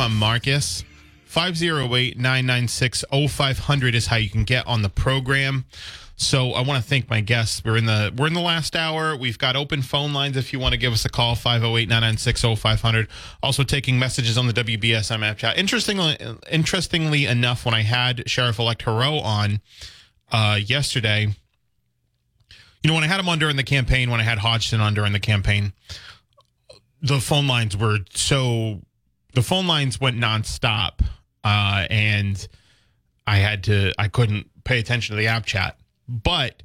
I'm Marcus. 508 996 0500 is how you can get on the program. So I want to thank my guests. We're in the we're in the last hour. We've got open phone lines if you want to give us a call 508-996-0500. Also taking messages on the WBSM app chat. Interestingly interestingly enough when I had Sheriff elect Heroux on uh, yesterday, you know, when I had him on during the campaign, when I had Hodgson on during the campaign, the phone lines were so the phone lines went nonstop, uh, and I had to I couldn't pay attention to the app chat. But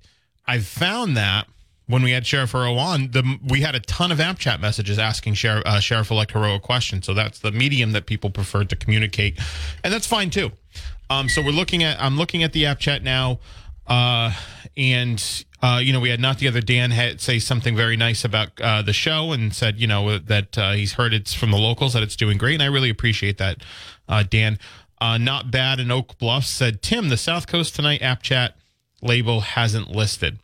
I've found that when we had Sheriff Heroux on, the we had a ton of app chat messages asking Sheriff uh, Sheriff Elect Heroux a question. So that's the medium that people prefer to communicate, and that's fine too. Um, so we're looking at I'm looking at the app chat now, uh, and uh, you know we had not the other Dan had say something very nice about uh, the show and said you know that uh, he's heard it's from the locals that it's doing great, and I really appreciate that, uh, Dan. Uh, not bad in Oak Bluff said Tim the South Coast Tonight app chat label hasn't listed.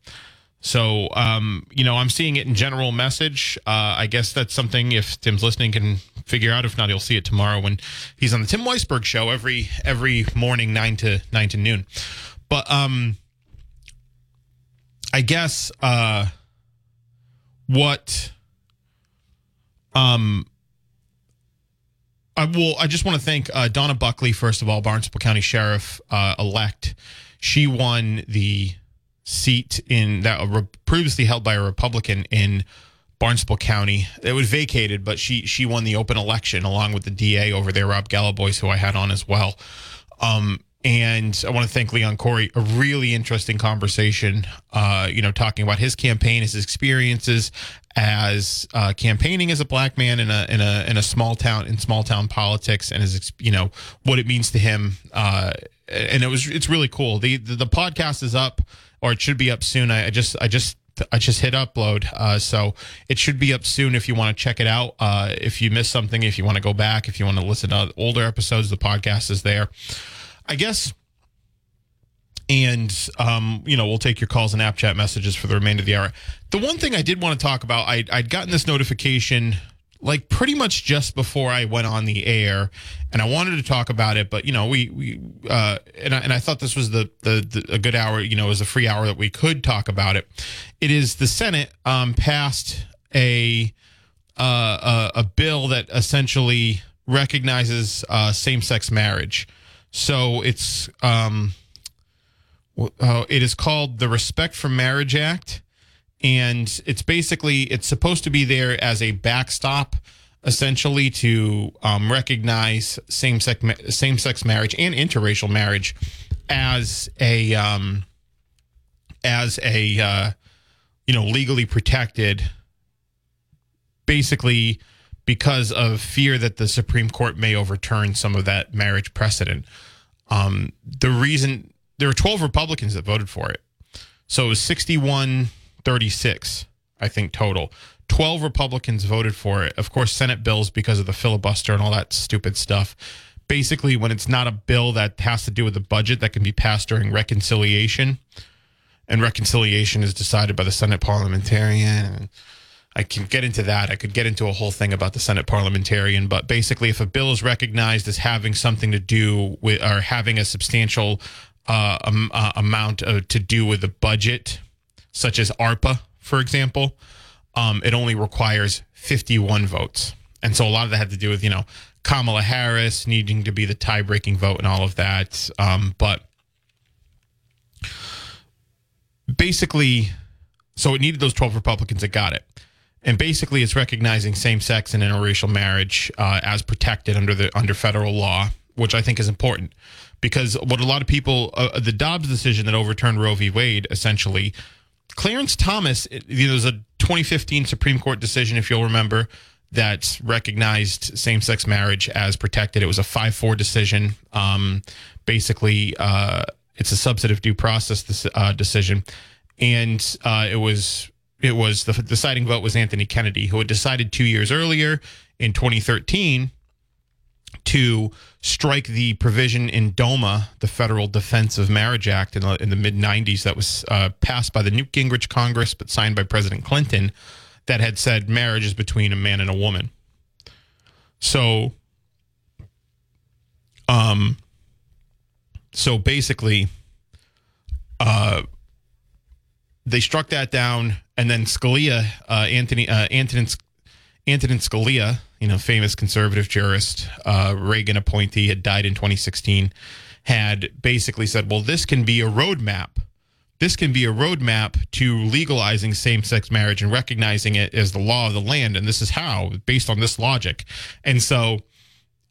So, um, you know, I'm seeing it in general message. Uh, I guess that's something if Tim's listening can figure out. If not, he'll see it tomorrow when he's on the Tim Weisberg show every every morning nine to nine to noon. But um, I guess uh, what um. I, well, I just want to thank uh, Donna Buckley, first of all, Barnstable County Sheriff uh, elect. She won the seat in that were previously held by a Republican in Barnstable County. It was vacated, but she she won the open election along with the DA over there, Rob Galibois, who I had on as well. Um, and I want to thank Leon Corey. A really interesting conversation. Uh, you know, talking about his campaign, his experiences as uh, campaigning as a black man in a in a in a small town in small town politics, and his you know what it means to him. Uh, and it was it's really cool. The, the, the podcast is up, or it should be up soon. I, I just I just I just hit upload, uh, so it should be up soon if you want to check it out. Uh, if you missed something, if you want to go back, if you want to listen to older episodes, the podcast is there. I guess. And um, you know, we'll take your calls and app chat messages for the remainder of the hour. The one thing I did want to talk about, I, I'd gotten this notification like pretty much just before I went on the air, and I wanted to talk about it, but you know, we we uh, and I, and I thought this was the, the the a good hour, you know, it was a free hour that we could talk about it. It is the Senate um, passed a uh, a, a bill that essentially recognizes uh, same sex marriage. So it's um, uh, it is called the Respect for Marriage Act. And it's basically it's supposed to be there as a backstop essentially to um, recognize same sex same sex marriage and interracial marriage as a um, as a uh, you know legally protected basically because of fear that the Supreme Court may overturn some of that marriage precedent. Um, the reason there were 12 Republicans that voted for it. So it was 61 36, I think, total. 12 Republicans voted for it. Of course, Senate bills because of the filibuster and all that stupid stuff. Basically, when it's not a bill that has to do with the budget that can be passed during reconciliation, and reconciliation is decided by the Senate parliamentarian. I can get into that. I could get into a whole thing about the Senate parliamentarian, but basically, if a bill is recognized as having something to do with or having a substantial uh, um, uh, amount of, to do with the budget, such as ARPA, for example, um, it only requires 51 votes. And so a lot of that had to do with, you know, Kamala Harris needing to be the tie breaking vote and all of that. Um, but basically, so it needed those 12 Republicans that got it. And basically it's recognizing same-sex and interracial marriage uh, as protected under the under federal law, which I think is important because what a lot of people, uh, the Dobbs decision that overturned Roe v. Wade, essentially, Clarence Thomas, you know, there's a 2015 Supreme Court decision, if you'll remember, that recognized same-sex marriage as protected. It was a 5-4 decision. Um, basically, uh, it's a substantive due process uh, decision, and uh, it was it was the deciding vote was Anthony Kennedy, who had decided two years earlier in 2013 to strike the provision in DOMA, the Federal Defense of Marriage Act, in the, in the mid 90s that was uh, passed by the Newt Gingrich Congress but signed by President Clinton that had said marriage is between a man and a woman. So, um, so basically, uh, they struck that down, and then Scalia, uh, Anthony, uh, Antonin, Antonin Scalia, you know, famous conservative jurist, uh, Reagan appointee, had died in 2016, had basically said, well, this can be a roadmap. This can be a roadmap to legalizing same sex marriage and recognizing it as the law of the land. And this is how, based on this logic. And so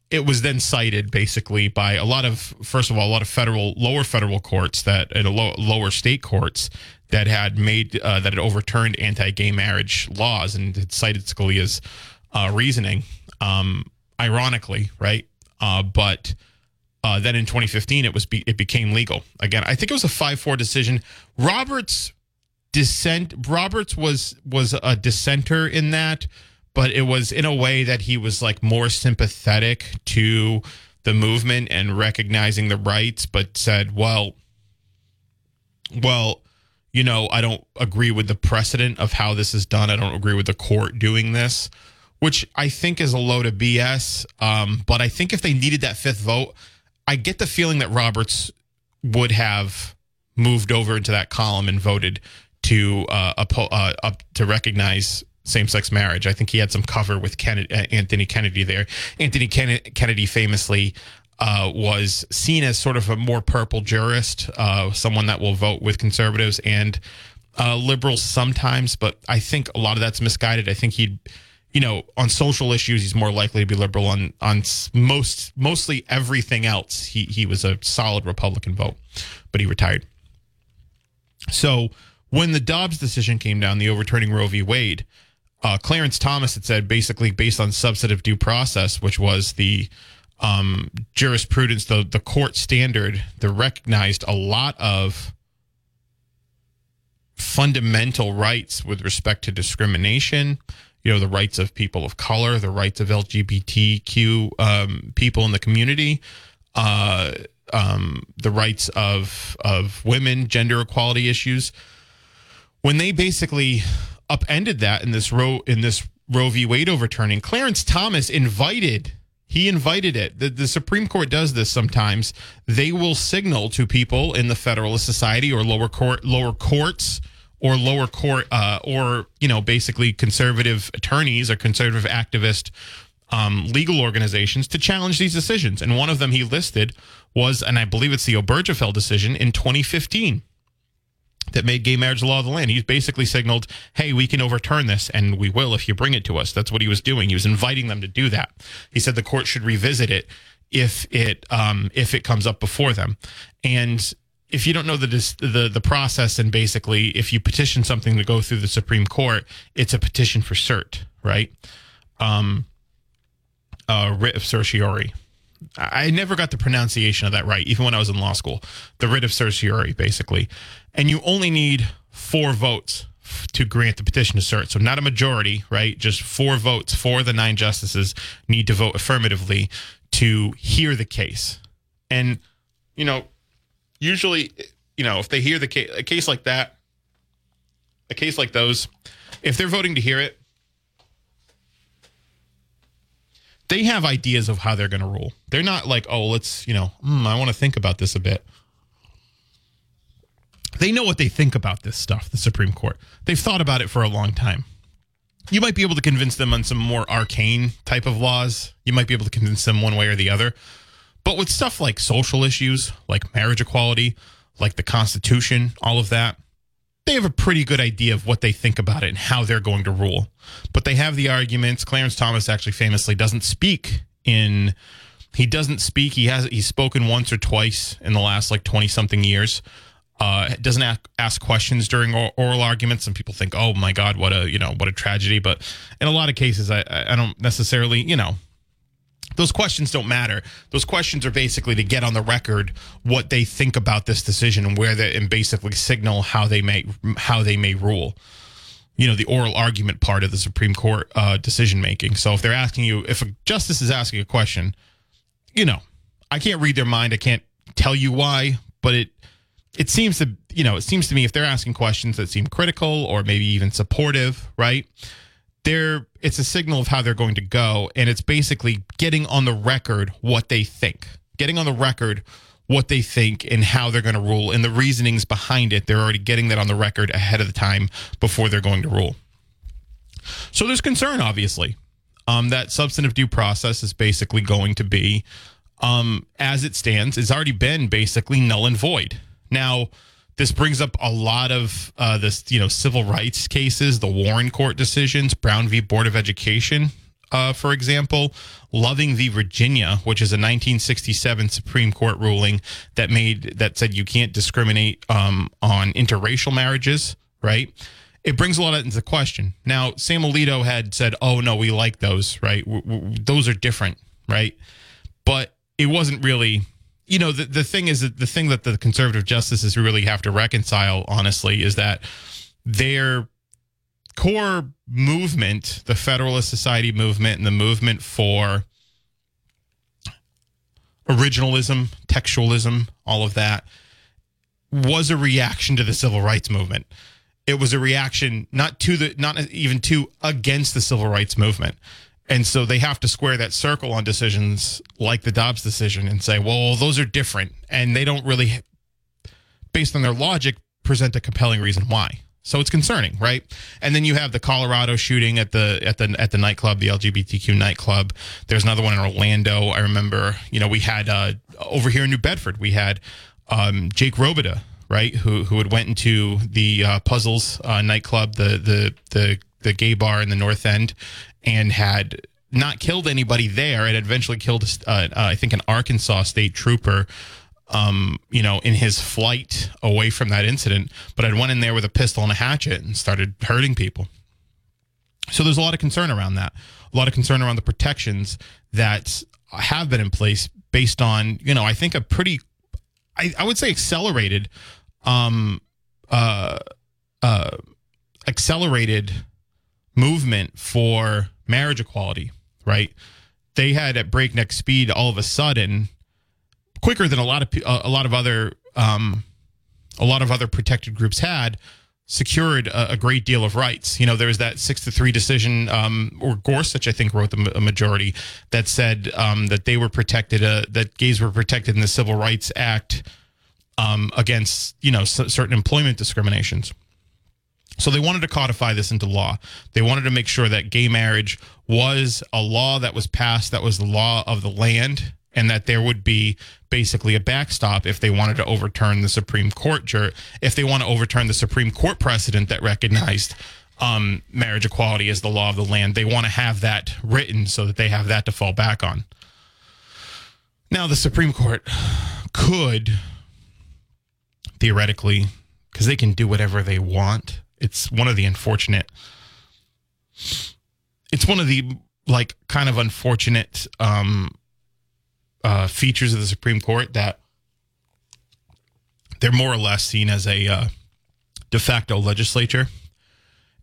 it was then cited basically by a lot of, first of all, a lot of federal, lower federal courts that, and lower state courts that had made, uh, that had overturned anti gay marriage laws and had cited Scalia's uh, reasoning, um, ironically, right? Uh, but uh, then in 2015, it was be- it became legal again. I think it was a five four decision. Roberts dissent. Roberts was was a dissenter in that, but it was in a way that he was like more sympathetic to the movement and recognizing the rights, but said, well, well, you know, I don't agree with the precedent of how this is done. I don't agree with the court doing this which I think is a load of BS. Um, but I think if they needed that fifth vote, I get the feeling that Roberts would have moved over into that column and voted to uh, uppo- uh, up to recognize same-sex marriage. I think he had some cover with Kennedy, uh, Anthony Kennedy there. Anthony Ken- Kennedy famously uh, was seen as sort of a more purple jurist, uh, someone that will vote with conservatives and uh, liberals sometimes, but I think a lot of that's misguided. I think he'd you know, on social issues, he's more likely to be liberal. On on most mostly everything else, he he was a solid Republican vote, but he retired. So when the Dobbs decision came down, the overturning Roe v. Wade, uh, Clarence Thomas had said basically based on substantive due process, which was the um, jurisprudence, the the court standard, that recognized a lot of fundamental rights with respect to discrimination you know the rights of people of color, the rights of LGBTQ um, people in the community, uh, um, the rights of of women, gender equality issues. When they basically upended that in this Roe in this Roe v. Wade overturning, Clarence Thomas invited he invited it. The, the, Supreme Court does this sometimes. They will signal to people in the Federalist Society or lower court lower courts or lower court uh, or you know basically conservative attorneys or conservative activist um, legal organizations to challenge these decisions and one of them he listed was and i believe it's the obergefell decision in 2015 that made gay marriage the law of the land. He's basically signaled, hey, we can overturn this and we will if you bring it to us. That's what he was doing. He was inviting them to do that. He said the court should revisit it if it um, if it comes up before them. And if you don't know the the the process and basically if you petition something to go through the Supreme Court, it's a petition for cert, right? Um, uh, writ of certiorari. I never got the pronunciation of that right, even when I was in law school. The writ of certiorari, basically, and you only need four votes to grant the petition to cert. So not a majority, right? Just four votes. Four of the nine justices need to vote affirmatively to hear the case, and you know usually, you know, if they hear the case, a case like that, a case like those, if they're voting to hear it, they have ideas of how they're going to rule. They're not like, oh, let's, you know, mm, I want to think about this a bit. They know what they think about this stuff, the Supreme Court. They've thought about it for a long time. You might be able to convince them on some more arcane type of laws. You might be able to convince them one way or the other. But with stuff like social issues, like marriage equality, like the Constitution, all of that, they have a pretty good idea of what they think about it and how they're going to rule. But they have the arguments. Clarence Thomas actually famously doesn't speak in he doesn't speak. He has he's spoken once or twice in the last like 20 something years. Uh, doesn't ask, ask questions during oral arguments, and people think, "Oh my God, what a you know what a tragedy." But in a lot of cases, I I don't necessarily you know those questions don't matter. Those questions are basically to get on the record what they think about this decision and where they and basically signal how they may how they may rule. You know, the oral argument part of the Supreme Court uh, decision making. So if they're asking you, if a justice is asking a question, you know, I can't read their mind. I can't tell you why, but it it seems to you know it seems to me if they're asking questions that seem critical or maybe even supportive, right? They're it's a signal of how they're going to go, and it's basically getting on the record what they think, getting on the record what they think and how they're going to rule, and the reasonings behind it. They're already getting that on the record ahead of the time before they're going to rule. So there's concern, obviously, um, that substantive due process is basically going to be, um, as it stands, it's already been basically null and void. Now, this brings up a lot of uh, this, you know, civil rights cases, the Warren Court decisions, Brown v. Board of Education, uh, for example, Loving v. Virginia, which is a 1967 Supreme Court ruling that made that said you can't discriminate um, on interracial marriages, right? It brings a lot of into question. Now, Sam Alito had said, "Oh no, we like those, right? W- w- those are different, right?" But it wasn't really you know, the, the thing is that the thing that the conservative justices really have to reconcile, honestly, is that their core movement, the Federalist Society movement and the movement for originalism, textualism, all of that, was a reaction to the civil rights movement. It was a reaction not to the not even to against the civil rights movement. And so they have to square that circle on decisions like the Dobbs decision and say, well, those are different. And they don't really, based on their logic, present a compelling reason why. So it's concerning, right? And then you have the Colorado shooting at the at the at the nightclub, the LGBTQ nightclub. There's another one in Orlando. I remember, you know, we had uh, over here in New Bedford, we had um, Jake Robida, right, who who had went into the uh, Puzzles uh, nightclub, the the the the gay bar in the North End, and had not killed anybody there. It had eventually killed, uh, uh, I think, an Arkansas state trooper. Um, you know, in his flight away from that incident, but I'd went in there with a pistol and a hatchet and started hurting people. So there's a lot of concern around that. A lot of concern around the protections that have been in place based on, you know, I think a pretty, I, I would say accelerated, um, uh, uh, accelerated movement for marriage equality, right? They had at breakneck speed all of a sudden, quicker than a lot of a lot of other um, a lot of other protected groups had secured a, a, great deal of rights. You know, there was that six to three decision, um, or Gorsuch, I think, wrote the a majority that said um, that they were protected, uh, that gays were protected in the Civil Rights Act um, against, you know, c- certain employment discriminations. So they wanted to codify this into law. They wanted to make sure that gay marriage was a law that was passed, that was the law of the land, and that there would be basically a backstop if they wanted to overturn the Supreme Court, if they want to overturn the Supreme Court precedent that recognized um, marriage equality as the law of the land. They want to have that written so that they have that to fall back on. Now, the Supreme Court could theoretically, because they can do whatever they want it's one of the unfortunate it's one of the like kind of unfortunate um uh features of the Supreme Court that they're more or less seen as a uh, de facto legislature.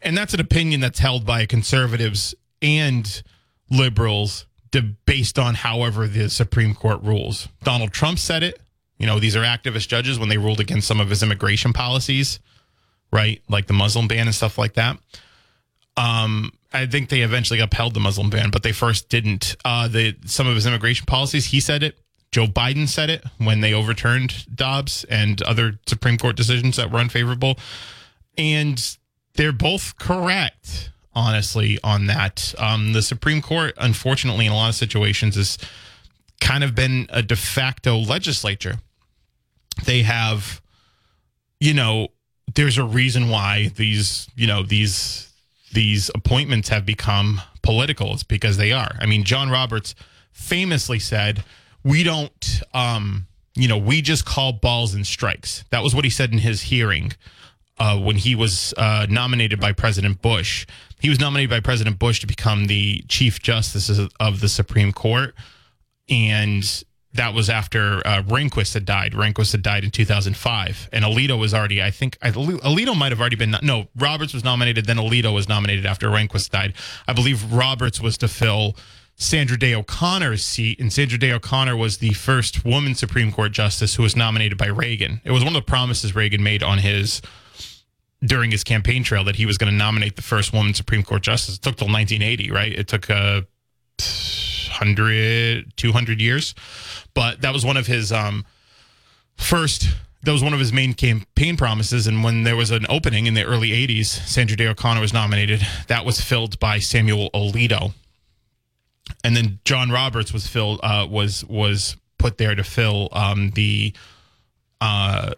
And that's an opinion that's held by conservatives and liberals to, based on however the Supreme Court rules. Donald Trump said it. You know, these are activist judges when they ruled against some of his immigration policies right? Like the Muslim ban and stuff like that. Um, I think they eventually upheld the Muslim ban, but they first didn't. Uh, the some of his immigration policies, he said it. Joe Biden said it when they overturned Dobbs and other Supreme Court decisions that were unfavorable, and they're both correct. Honestly, on that, um, the Supreme Court, unfortunately, in a lot of situations, has kind of been a de facto legislature. They have, you know, there's a reason why these you know these these appointments have become political. It's because they are. I mean, John Roberts famously said, "We don't." Um, you know, we just call balls and strikes. That was what he said in his hearing uh, when he was uh, nominated by President Bush. He was nominated by President Bush to become the Chief Justice of the Supreme Court. And that was after uh, Rehnquist had died. Rehnquist had died in 2005. And Alito was already, I think, Alito might have already been, no, Roberts was nominated, then Alito was nominated after Rehnquist died. I believe Roberts was to fill Sandra Day O'Connor's seat, and Sandra Day O'Connor was the first woman Supreme Court justice who was nominated by Reagan. It was one of the promises Reagan made on his during his campaign trail that he was going to nominate the first woman Supreme Court justice. It took till 1980, right? It took uh, 100, 200 years, but that was one of his um, first. That was one of his main campaign promises. And when there was an opening in the early 80s, Sandra Day O'Connor was nominated. That was filled by Samuel Alito and then John Roberts was filled uh, was was put there to fill um, the uh,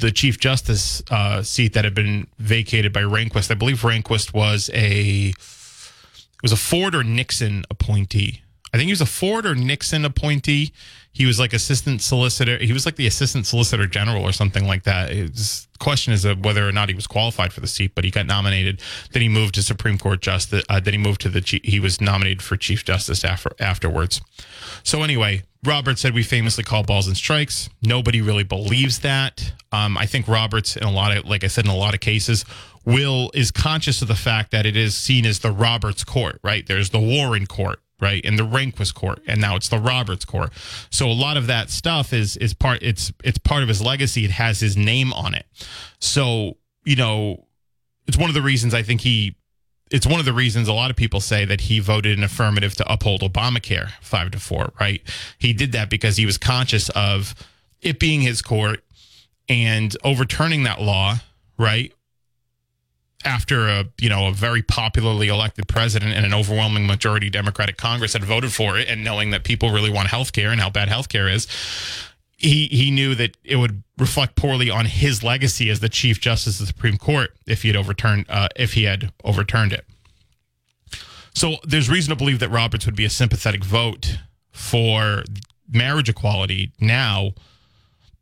the Chief Justice uh, seat that had been vacated by Rehnquist. I believe Rehnquist was a was a Ford or Nixon appointee. I think he was a Ford or Nixon appointee. He was like assistant solicitor. He was like the assistant solicitor general or something like that. His question is whether or not he was qualified for the seat, but he got nominated. Then he moved to Supreme Court justice. Uh, then he moved to the. He was nominated for Chief Justice after, afterwards. So anyway, Roberts said we famously call balls and strikes. Nobody really believes that. Um, I think Roberts, in a lot of, like I said, in a lot of cases, will is conscious of the fact that it is seen as the Roberts court. Right? There's the Warren court right? And the Rehnquist court, and now it's the Roberts court. So a lot of that stuff is is part it's it's part of his legacy. It has his name on it. So you know, it's one of the reasons I think he. It's one of the reasons a lot of people say that he voted an affirmative to uphold Obamacare five to four. Right? He did that because he was conscious of it being his court and overturning that law. Right? After a you know a very popularly elected president and an overwhelming majority Democratic Congress had voted for it, and knowing that people really want health care and how bad health care is, he he knew that it would reflect poorly on his legacy as the Chief Justice of the Supreme Court if he had overturned uh, if he had overturned it. So there's reason to believe that Roberts would be a sympathetic vote for marriage equality now,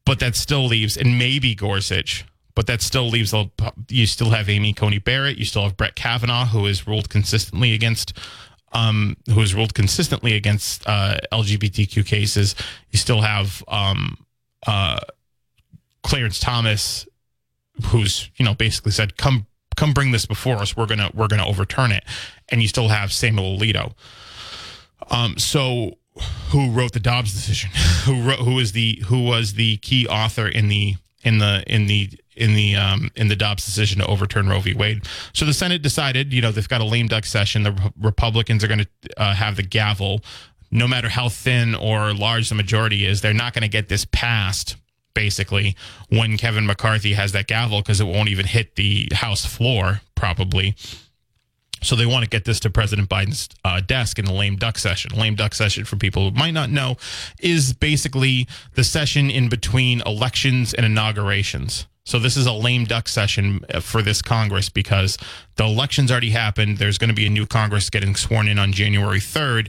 but that still leaves and maybe Gorsuch but that still leaves a, you still have Amy Coney Barrett, you still have Brett Kavanaugh, who has ruled consistently against um, ruled consistently against uh, LGBTQ cases. You still have um, uh, Clarence Thomas, who's you know basically said, "Come, come, bring this before us. We're gonna we're gonna overturn it." And you still have Samuel Alito. Um, so who wrote the Dobbs decision? who wrote, who is the who was the key author in the in the in the in the um, in the Dobbs decision to overturn Roe v. Wade. So the Senate decided, you know, they've got a lame duck session. The Republicans are going to uh, have the gavel, no matter how thin or large the majority is. They're not going to get this passed. Basically, when Kevin McCarthy has that gavel, because it won't even hit the House floor, probably. So they want to get this to President Biden's uh, desk in the lame duck session. Lame duck session, for people who might not know, is basically the session in between elections and inaugurations. So this is a lame duck session uh, for this Congress because the elections already happened. There's going to be a new Congress getting sworn in on January 3rd,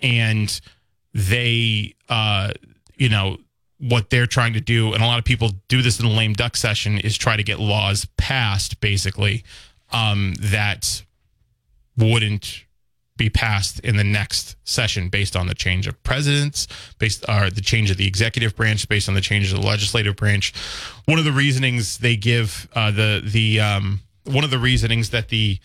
and they, uh, you know, what they're trying to do, and a lot of people do this in the lame duck session, is try to get laws passed, basically, um, that wouldn't be passed in the next session based on the change of presidents, based or the change of the executive branch, based on the change of the legislative branch. One of the reasonings they give uh, the the um, one of the reasonings that the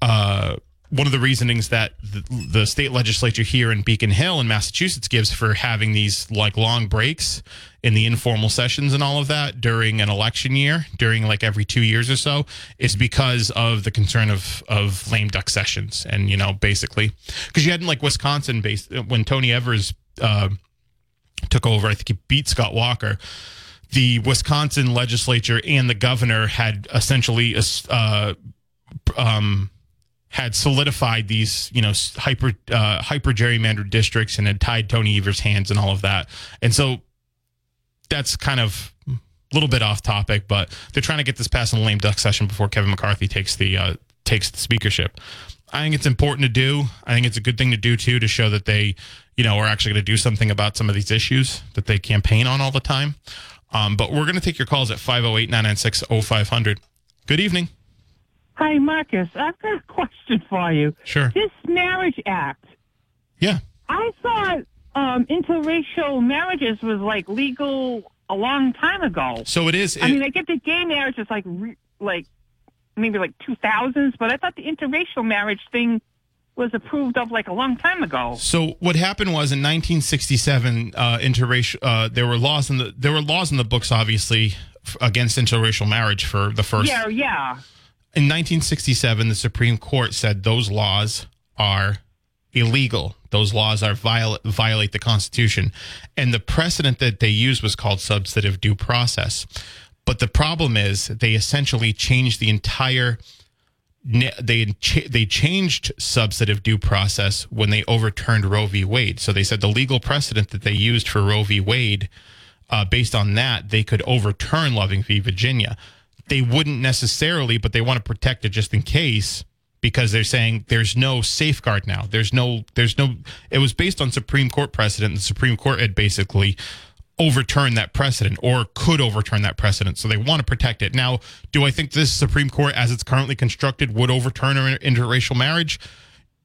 uh, one of the reasonings that the, the, state legislature here in Beacon Hill in Massachusetts gives for having these like long breaks in the informal sessions and all of that during an election year, during like every two years or so, is because of the concern of of lame duck sessions and you know basically because you had in like Wisconsin based when Tony Evers uh, took over, I think he beat Scott Walker the Wisconsin legislature and the governor had essentially uh, um, had solidified these, you know, hyper uh, hyper gerrymandered districts and had tied Tony Evers' hands and all of that. And so that's kind of a little bit off topic, but they're trying to get this passed in the lame duck session before Kevin McCarthy takes the uh, takes the speakership. I think it's important to do. I think it's a good thing to do too to show that they, you know, are actually going to do something about some of these issues that they campaign on all the time. Um, but we're going to take your calls at 508 996 0500. Good evening. Hi, Marcus. I've got a question for you. Sure. This Marriage Act, Yeah. I thought um, interracial marriages was like legal a long time ago. So it is. I mean, I get the gay marriage is like re- like maybe like 2000s, but I thought the interracial marriage thing was approved of like a long time ago. So what happened was in 1967, uh, interracial. Uh, there were laws in the there were laws in the books, obviously, against interracial marriage for the first. Yeah, yeah. In 1967, the Supreme Court said those laws are illegal. Those laws are violate violate the Constitution, and the precedent that they used was called substantive due process. But the problem is they essentially changed the entire they they changed substantive due process when they overturned Roe v. Wade. So they said the legal precedent that they used for Roe v. Wade, uh, based on that, they could overturn Loving v. Virginia. They wouldn't necessarily, but they want to protect it just in case because they're saying there's no safeguard now. There's no, there's no. It was based on Supreme Court precedent. The Supreme Court had basically overturned that precedent or could overturn that precedent. So they want to protect it. Now, do I think this Supreme Court, as it's currently constructed, would overturn interracial marriage?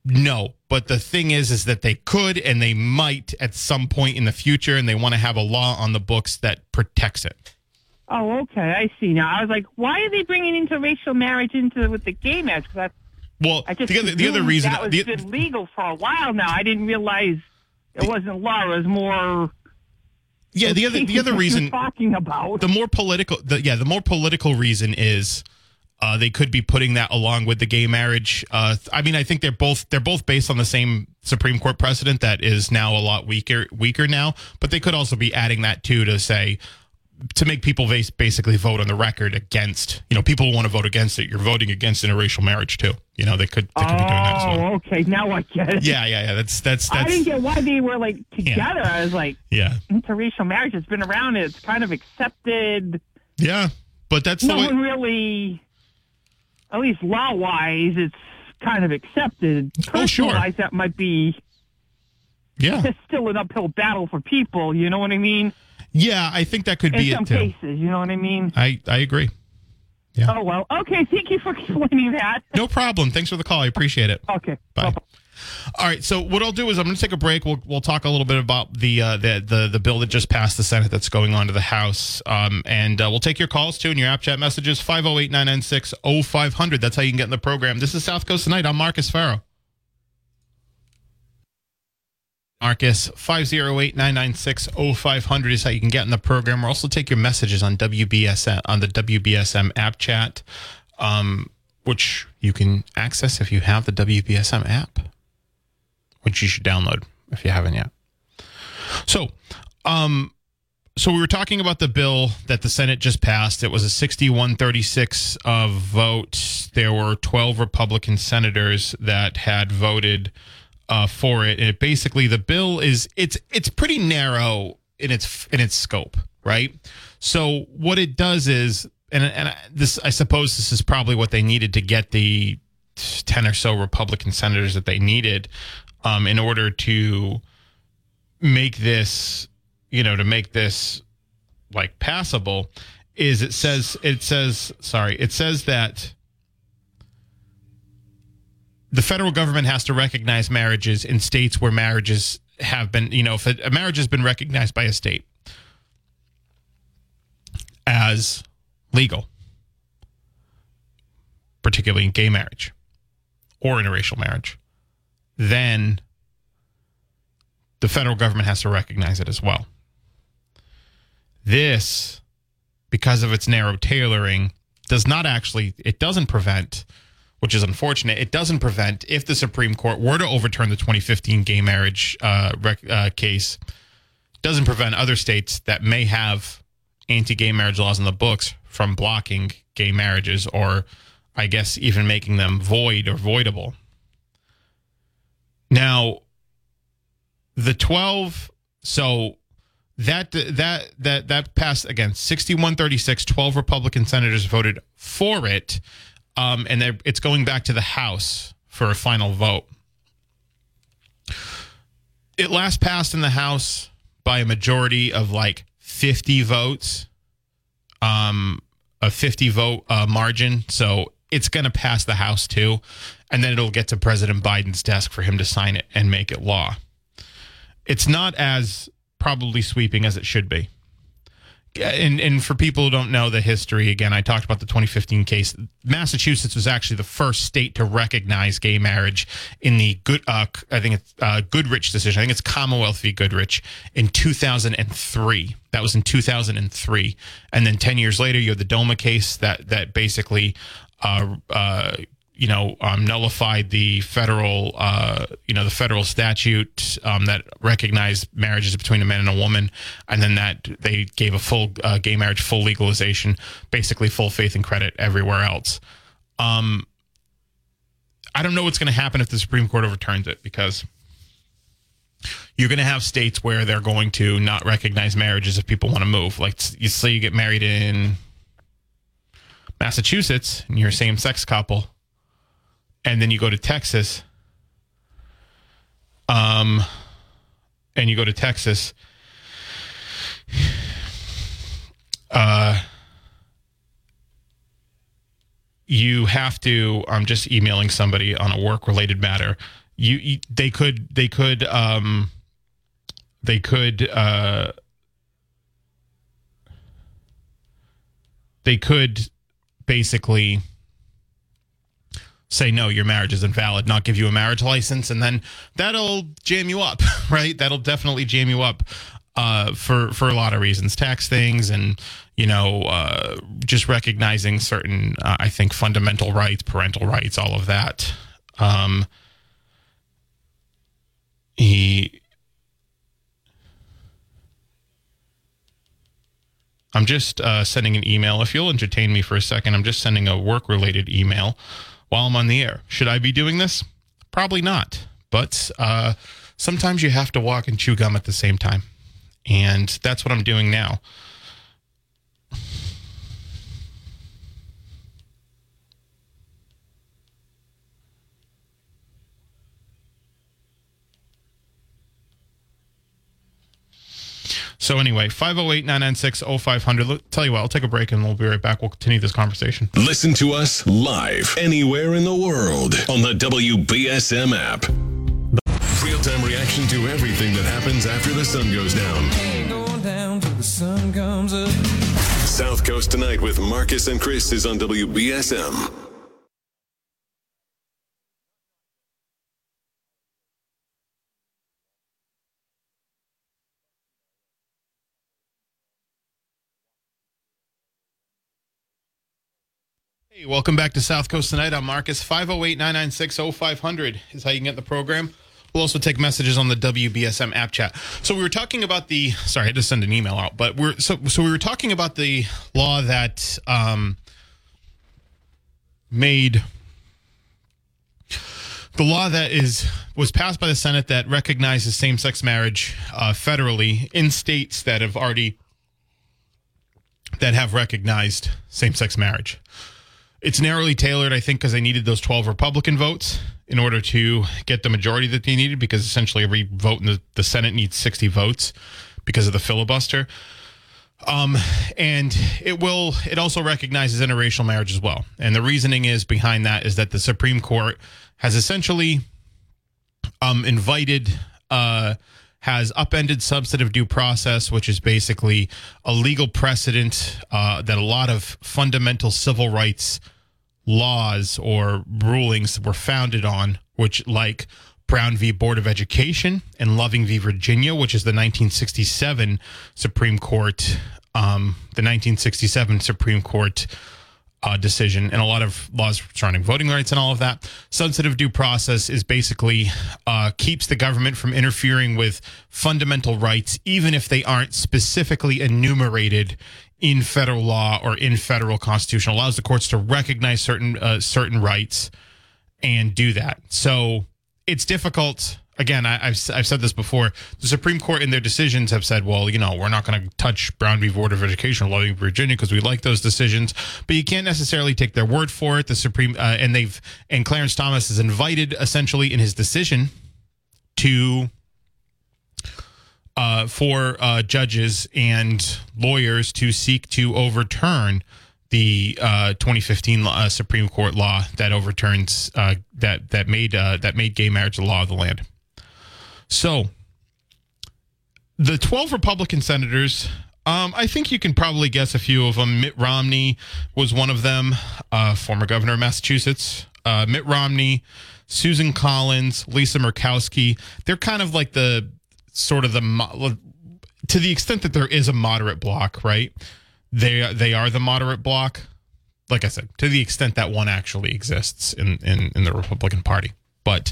No. But the thing is, is that they could and they might at some point in the future, and they want to have a law on the books that protects it. Oh, okay. I see now. I was like, why are they bringing interracial marriage into with the gay marriage? 'Cause I, Well, I just the other, the other reason, that was the, been legal for a while now. I didn't realize it wasn't law. It was more. yeah, the other, the other reason, talking about. the more political the, yeah the more political reason is uh, they could be putting that along with the gay marriage uh, i mean i think they're both they're both based on the same supreme court precedent that is now a lot weaker weaker now but they could also be adding that too to say to make people basically vote on the record against you know people want to vote against it you're voting against interracial marriage too you know they could they could be doing that as well Oh, okay. Now I get it. yeah yeah yeah that's that's that's I didn't get why they were like together. I was like, yeah interracial marriage has been around. It's kind of accepted. yeah but that's the No way one really, at least law wise, it's kind of accepted. Oh, sure. That might be yeah it's still an uphill battle for people. You know what I mean? Yeah i think that could In be some it too cases, you know what I mean? i i agree Yeah. Oh well. Okay. Thank you for explaining that. No problem. Thanks for the call. I appreciate it. Okay. Bye. Bye-bye. All right. So what I'll do is I'm going to take a break. We'll we'll talk a little bit about the uh, the, the the bill that just passed the Senate that's going on to the House, um, and uh, we'll take your calls too and your app chat messages 508-996-0500. That's how you can get in the program. This is South Coast tonight. I'm Marcus Farrow. Marcus 508-996-0500 is how you can get in the program. We'll also take your messages on WBSM on the WBSM app chat, um, which you can access if you have the WBSM app which you should download if you haven't yet. So, um, so we were talking about the bill that the Senate just passed. It was a 61-36 uh, vote. There were 12 Republican senators that had voted uh, for it. And it basically the bill is it's it's pretty narrow in its in its scope, right? So what it does is, and and this I suppose this is probably what they needed to get the 10 or so Republican senators that they needed um, in order to make this, you know, to make this like passable is it says it says sorry it says that the federal government has to recognize marriages in states where marriages have been you know if a, marriage has been recognized by a state as legal particularly in gay marriage or interracial marriage then the federal government has to recognize it as well. This, because of its narrow tailoring, does not actually, it doesn't prevent, which is unfortunate, it doesn't prevent, if the Supreme Court were to overturn the 2015 gay marriage uh, rec- uh, case, doesn't prevent other states that may have anti gay marriage laws in the books from blocking gay marriages or, I guess, even making them void or voidable. Now, the 12 so that that that that passed again. 6136 12 republican senators voted for it um, and it's going back to the house for a final vote. It last passed in the house by a majority of like 50 votes um a 50 vote uh, margin. So it's going to pass the house too. And then it'll get to president biden's desk for him to sign it and make it law. It's not as probably sweeping as it should be. And and for people who don't know the history, again, I talked about the 2015 case. Massachusetts was actually the first state to recognize gay marriage in the good, uh, I think it's uh, Goodrich decision. I think it's Commonwealth v. Goodrich in 2003. That was in 2003, and then 10 years later, you had the Doma case that that basically uh, uh, you know, um, nullified the federal, uh, you know, the federal statute um, that recognized marriages between a man and a woman, and then that they gave a full uh, gay marriage full legalization, basically full faith and credit everywhere else. Um, I don't know what's going to happen if the Supreme Court overturns it because you're going to have states where they're going to not recognize marriages if people want to move. Like you say, you get married in Massachusetts and you're a same sex couple and then you go to Texas, um, and you go to Texas, uh, you have to. I'm just emailing somebody on a work related matter. You, you, they could, they could, um, they could, uh, they could basically say no your marriage is invalid not give you a marriage license and then that'll jam you up right? That'll definitely jam you up uh, for for a lot of reasons. Tax things and you know uh, just recognizing certain uh, i think fundamental rights parental rights all of that. Um, he I'm just uh, sending an email. If you'll entertain me for a second, I'm just sending a work related email while I'm on the air. Should I be doing this? Probably not. But uh, sometimes you have to walk and chew gum at the same time. And that's what I'm doing now. So anyway, 508-996-0500. Tell you what, I'll take a break and we'll be right back. We'll continue this conversation. Listen to us live anywhere in the world on the WBSM app. Real time reaction to everything that happens after the sun goes down. Going down till the sun comes up. South Coast Tonight with Marcus and Chris is on WBSM. Hey, welcome back to South Coast Tonight. I'm Marcus. 508 996 0500 is how you can get the program. We'll also take messages on the WBSM app chat. So we were talking about the sorry, I had to send an email out, but we're so so we were talking about the law that um made the law that is was passed by the Senate that recognizes same-sex marriage uh, federally in states that have already that have recognized same-sex marriage. It's narrowly tailored, I think, because they needed those 12 Republican votes in order to get the majority that they needed, because essentially every vote in the, the Senate needs 60 votes because of the filibuster. Um, and it will, it also recognizes interracial marriage as well. And the reasoning is behind that is that the Supreme Court has essentially um, invited, uh, has upended substantive due process, which is basically a legal precedent uh, that a lot of fundamental civil rights laws or rulings were founded on, which like Brown v. Board of Education and Loving v. Virginia, which is the 1967 Supreme Court, um, the 1967 Supreme Court uh, decision, and a lot of laws surrounding voting rights and all of that. Substantive due process is basically uh, keeps the government from interfering with fundamental rights, even if they aren't specifically enumerated in federal law or in federal constitution. Allows the courts to recognize certain uh, certain rights and do that. So it's difficult again, I, have I've said this before. The Supreme Court in their decisions have said, well, you know, we're not going to touch Brown v. Board of Education, Loving Virginia, because we like those decisions. But you can't necessarily take their word for it. The Supreme uh, and they've and Clarence Thomas is invited essentially in his decision to uh, for uh, judges and lawyers to seek to overturn the uh, 2015 uh, Supreme Court law that overturns uh, that that made uh, that made gay marriage the law of the land. So, the 12 Republican senators. Um, I think you can probably guess a few of them. Mitt Romney was one of them, former governor of Massachusetts. Mitt Romney, Susan Collins, Lisa Murkowski. They're kind of like the sort of the to the extent that there is a moderate block, right? They they are the moderate block. Like I said, to the extent that one actually exists in in, in the Republican Party, but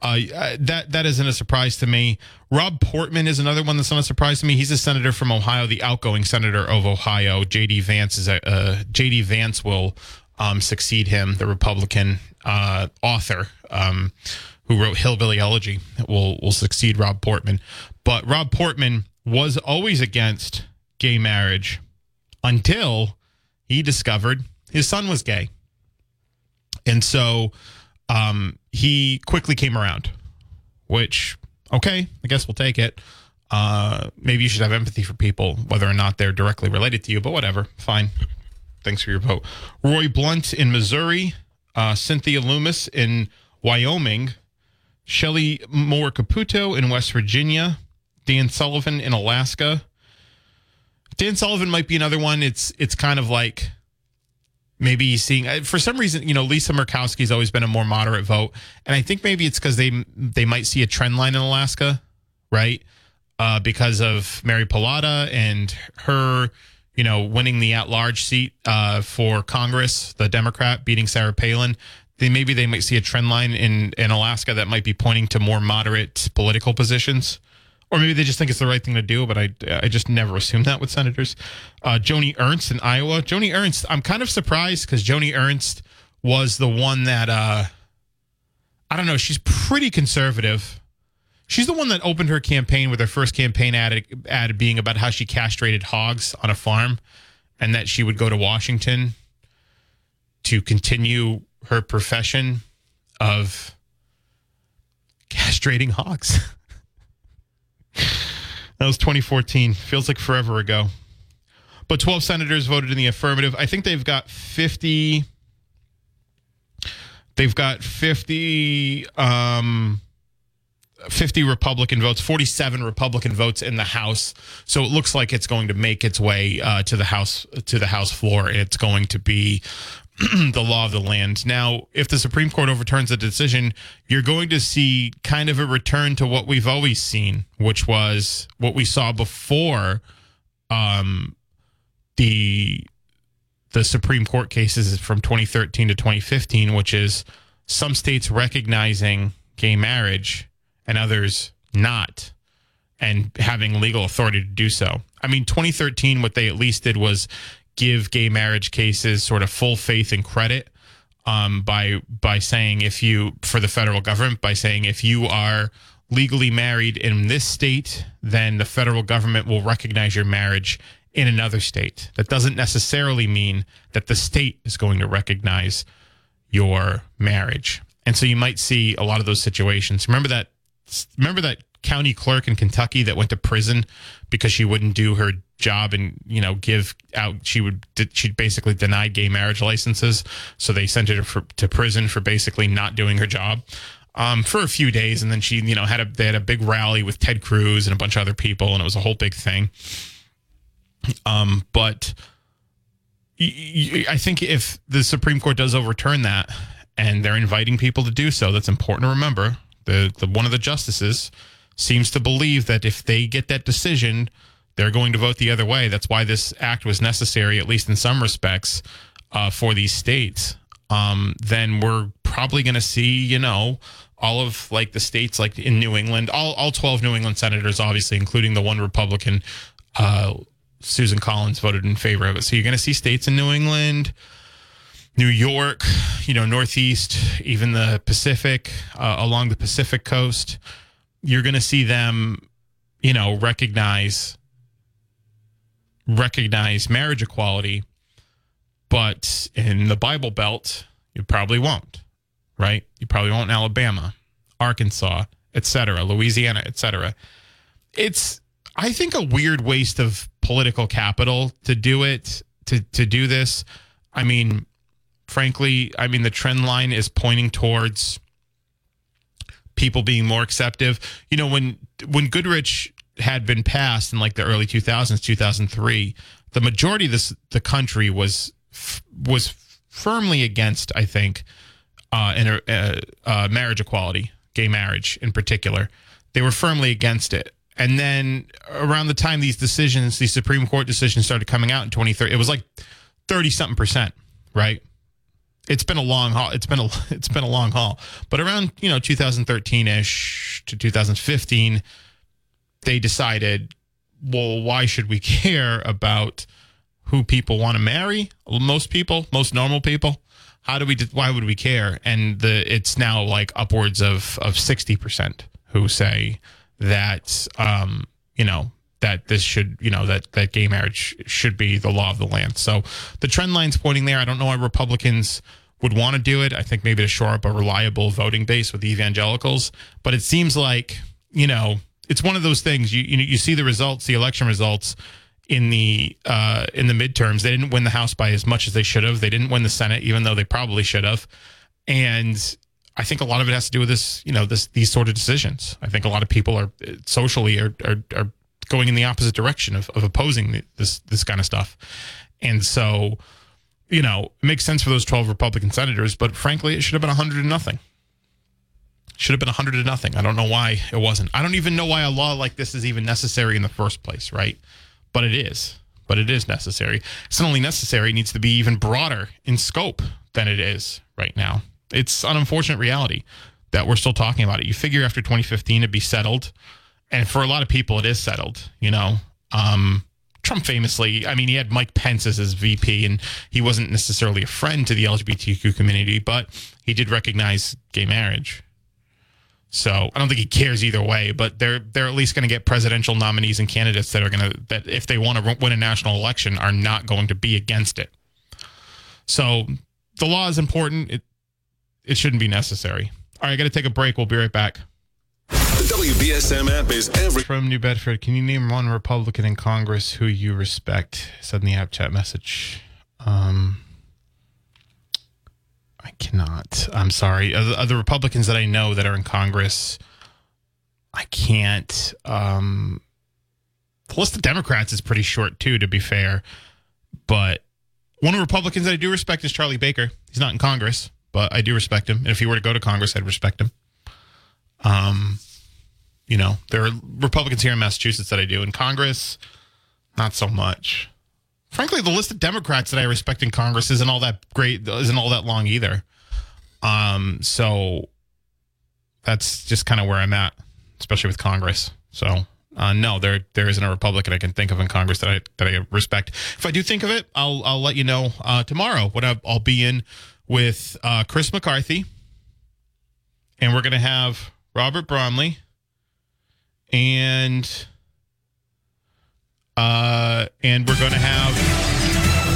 uh, that that isn't a surprise to me. Rob Portman is another one that's not a surprise to me. He's a senator from Ohio, the outgoing senator of Ohio. J.D. Vance is a uh, J.D. Vance will um, succeed him, the Republican uh, author. Um, who wrote Hillbilly Elegy, will will succeed Rob Portman. But Rob Portman was always against gay marriage until he discovered his son was gay. And so um, he quickly came around, which, okay, I guess we'll take it. Uh, maybe you should have empathy for people, whether or not they're directly related to you, but whatever. Fine. Thanks for your vote. Roy Blunt in Missouri, uh, Cynthia Lummis in Wyoming, Shelley Moore Capito in West Virginia, Dan Sullivan in Alaska. Dan Sullivan might be another one. It's it's kind of like maybe seeing for some reason, you know, Lisa Murkowski's always been a more moderate vote, and I think maybe it's because they they might see a trend line in Alaska, right? Uh, because of Mary Peltola and her, you know, winning the at-large seat uh, for Congress, the Democrat beating Sarah Palin they maybe they might see a trend line in in Alaska that might be pointing to more moderate political positions. Or maybe they just think it's the right thing to do, but I, I just never assume that with senators. Uh, Joni Ernst in Iowa. Joni Ernst, I'm kind of surprised because Joni Ernst was the one that, uh, I don't know, she's pretty conservative. She's the one that opened her campaign with her first campaign ad, ad being about how she castrated hogs on a farm and that she would go to Washington to continue her profession of castrating hogs. that was 2014. Feels like forever ago. But 12 senators voted in the affirmative. I think they've got 50. They've got 50. Um, 50 Republican votes, 47 Republican votes in the House. So it looks like it's going to make its way uh, to the House to the House floor. It's going to be the law of the land. Now, if the Supreme Court overturns the decision, you're going to see kind of a return to what we've always seen, which was what we saw before um, the the Supreme Court cases from 2013 to 2015, which is some states recognizing gay marriage and others not, and having legal authority to do so. I mean, 2013, what they at least did was give gay marriage cases sort of full faith and credit um, by by saying if you for the federal government by saying if you are legally married in this state, then the federal government will recognize your marriage in another state. That doesn't necessarily mean that the state is going to recognize your marriage. And so you might see a lot of those situations. Remember that remember that county clerk in Kentucky that went to prison because she wouldn't do her job and you know give out she would she basically denied gay marriage licenses. So they sent her for, to prison for basically not doing her job um, for a few days. And then she you know had a they had a big rally with Ted Cruz and a bunch of other people and it was a whole big thing. Um, but I think if the Supreme Court does overturn that and they're inviting people to do so that's important to remember. The, the one of the justices seems to believe that if they get that decision they're going to vote the other way. That's why this act was necessary, at least in some respects, uh, for these states. Um, then we're probably going to see, you know, all of like the states like in New England, all, all 12 New England senators, obviously, including the one Republican, uh, Susan Collins, voted in favor of it. So you're going to see states in New England, New York, you know, Northeast, even the Pacific, uh, along the Pacific coast you're going to see them, you know, recognize recognize marriage equality, but in the Bible Belt, you probably won't, right? You probably won't in Alabama, Arkansas, etc., Louisiana, etc. It's I think a weird waste of political capital to do it to to do this. I mean, frankly, I mean the trend line is pointing towards people being more acceptive. You know, when when Goodridge had been passed in like the early 2000s, 2003, the majority of this the country was was firmly against, I think, uh, inter, uh, uh, marriage equality, gay marriage in particular. They were firmly against it. And then around the time these decisions, these Supreme Court decisions started coming out in 2030, it was like 30 something percent, right? It's been a long haul. It's been a it's been a long haul. But around, you know, 2013ish to 2015, they decided, well, why should we care about who people want to marry? Most people, most normal people. How do we? Why would we care? And the it's now like upwards of of sixty percent who say that um, you know that this should you know that that gay marriage should be the law of the land. So the trend line's pointing there. I don't know why Republicans would want to do it. I think maybe to shore up a reliable voting base with evangelicals. But it seems like you know it's one of those things. You you, you see the results, the election results in the uh, in the midterms. They didn't win the House by as much as they should have. They didn't win the Senate, even though they probably should have. And I think a lot of it has to do with this, you know, this these sort of decisions. I think a lot of people are socially are are, are going in the opposite direction of, of opposing this this kind of stuff, and so you know it makes sense for those twelve Republican senators, but frankly, it should have been hundred to nothing. Should have been hundred to nothing. I don't know why it wasn't. I don't even know why a law like this is even necessary in the first place, right? But it is. But it is necessary. It's not only necessary; it needs to be even broader in scope than it is right now it's an unfortunate reality that we're still talking about it. You figure after 2015 it'd be settled, and for a lot of people it is settled. You know, um, Trump famously, I mean, he had Mike Pence as his VP, and he wasn't necessarily a friend to the LGBTQ community, but he did recognize gay marriage. So I don't think he cares either way, but they're they're at least going to get presidential nominees and candidates that are going to that if they want to win a national election are not going to be against it. So the law is important. It, it shouldn't be necessary. All right, I got to take a break. We'll be right back. WBSM app is every. From New Bedford, can you name one Republican in Congress who you respect? In the app chat message. Um, I cannot. I'm sorry. Of the, of the Republicans that I know that are in Congress, I can't. Um, the list of Democrats is pretty short too, to be fair. But one of the Republicans that I do respect is Charlie Baker. He's not in Congress but I do respect him. And if he were to go to Congress, I'd respect him. Um, you know, there are Republicans here in Massachusetts that I do. In Congress, not so much. Frankly, the list of Democrats that I respect in Congress isn't all that great, isn't all that long either. Um, so that's just kind of where I'm at, especially with Congress. So uh, no, there there isn't a Republican I can think of in Congress that I that I respect. If I do think of it, I'll I'll let you know uh, tomorrow. What I'll, I'll be in with uh, Chris McCarthy, and we're to have Robert Bromley and uh, and we're going to have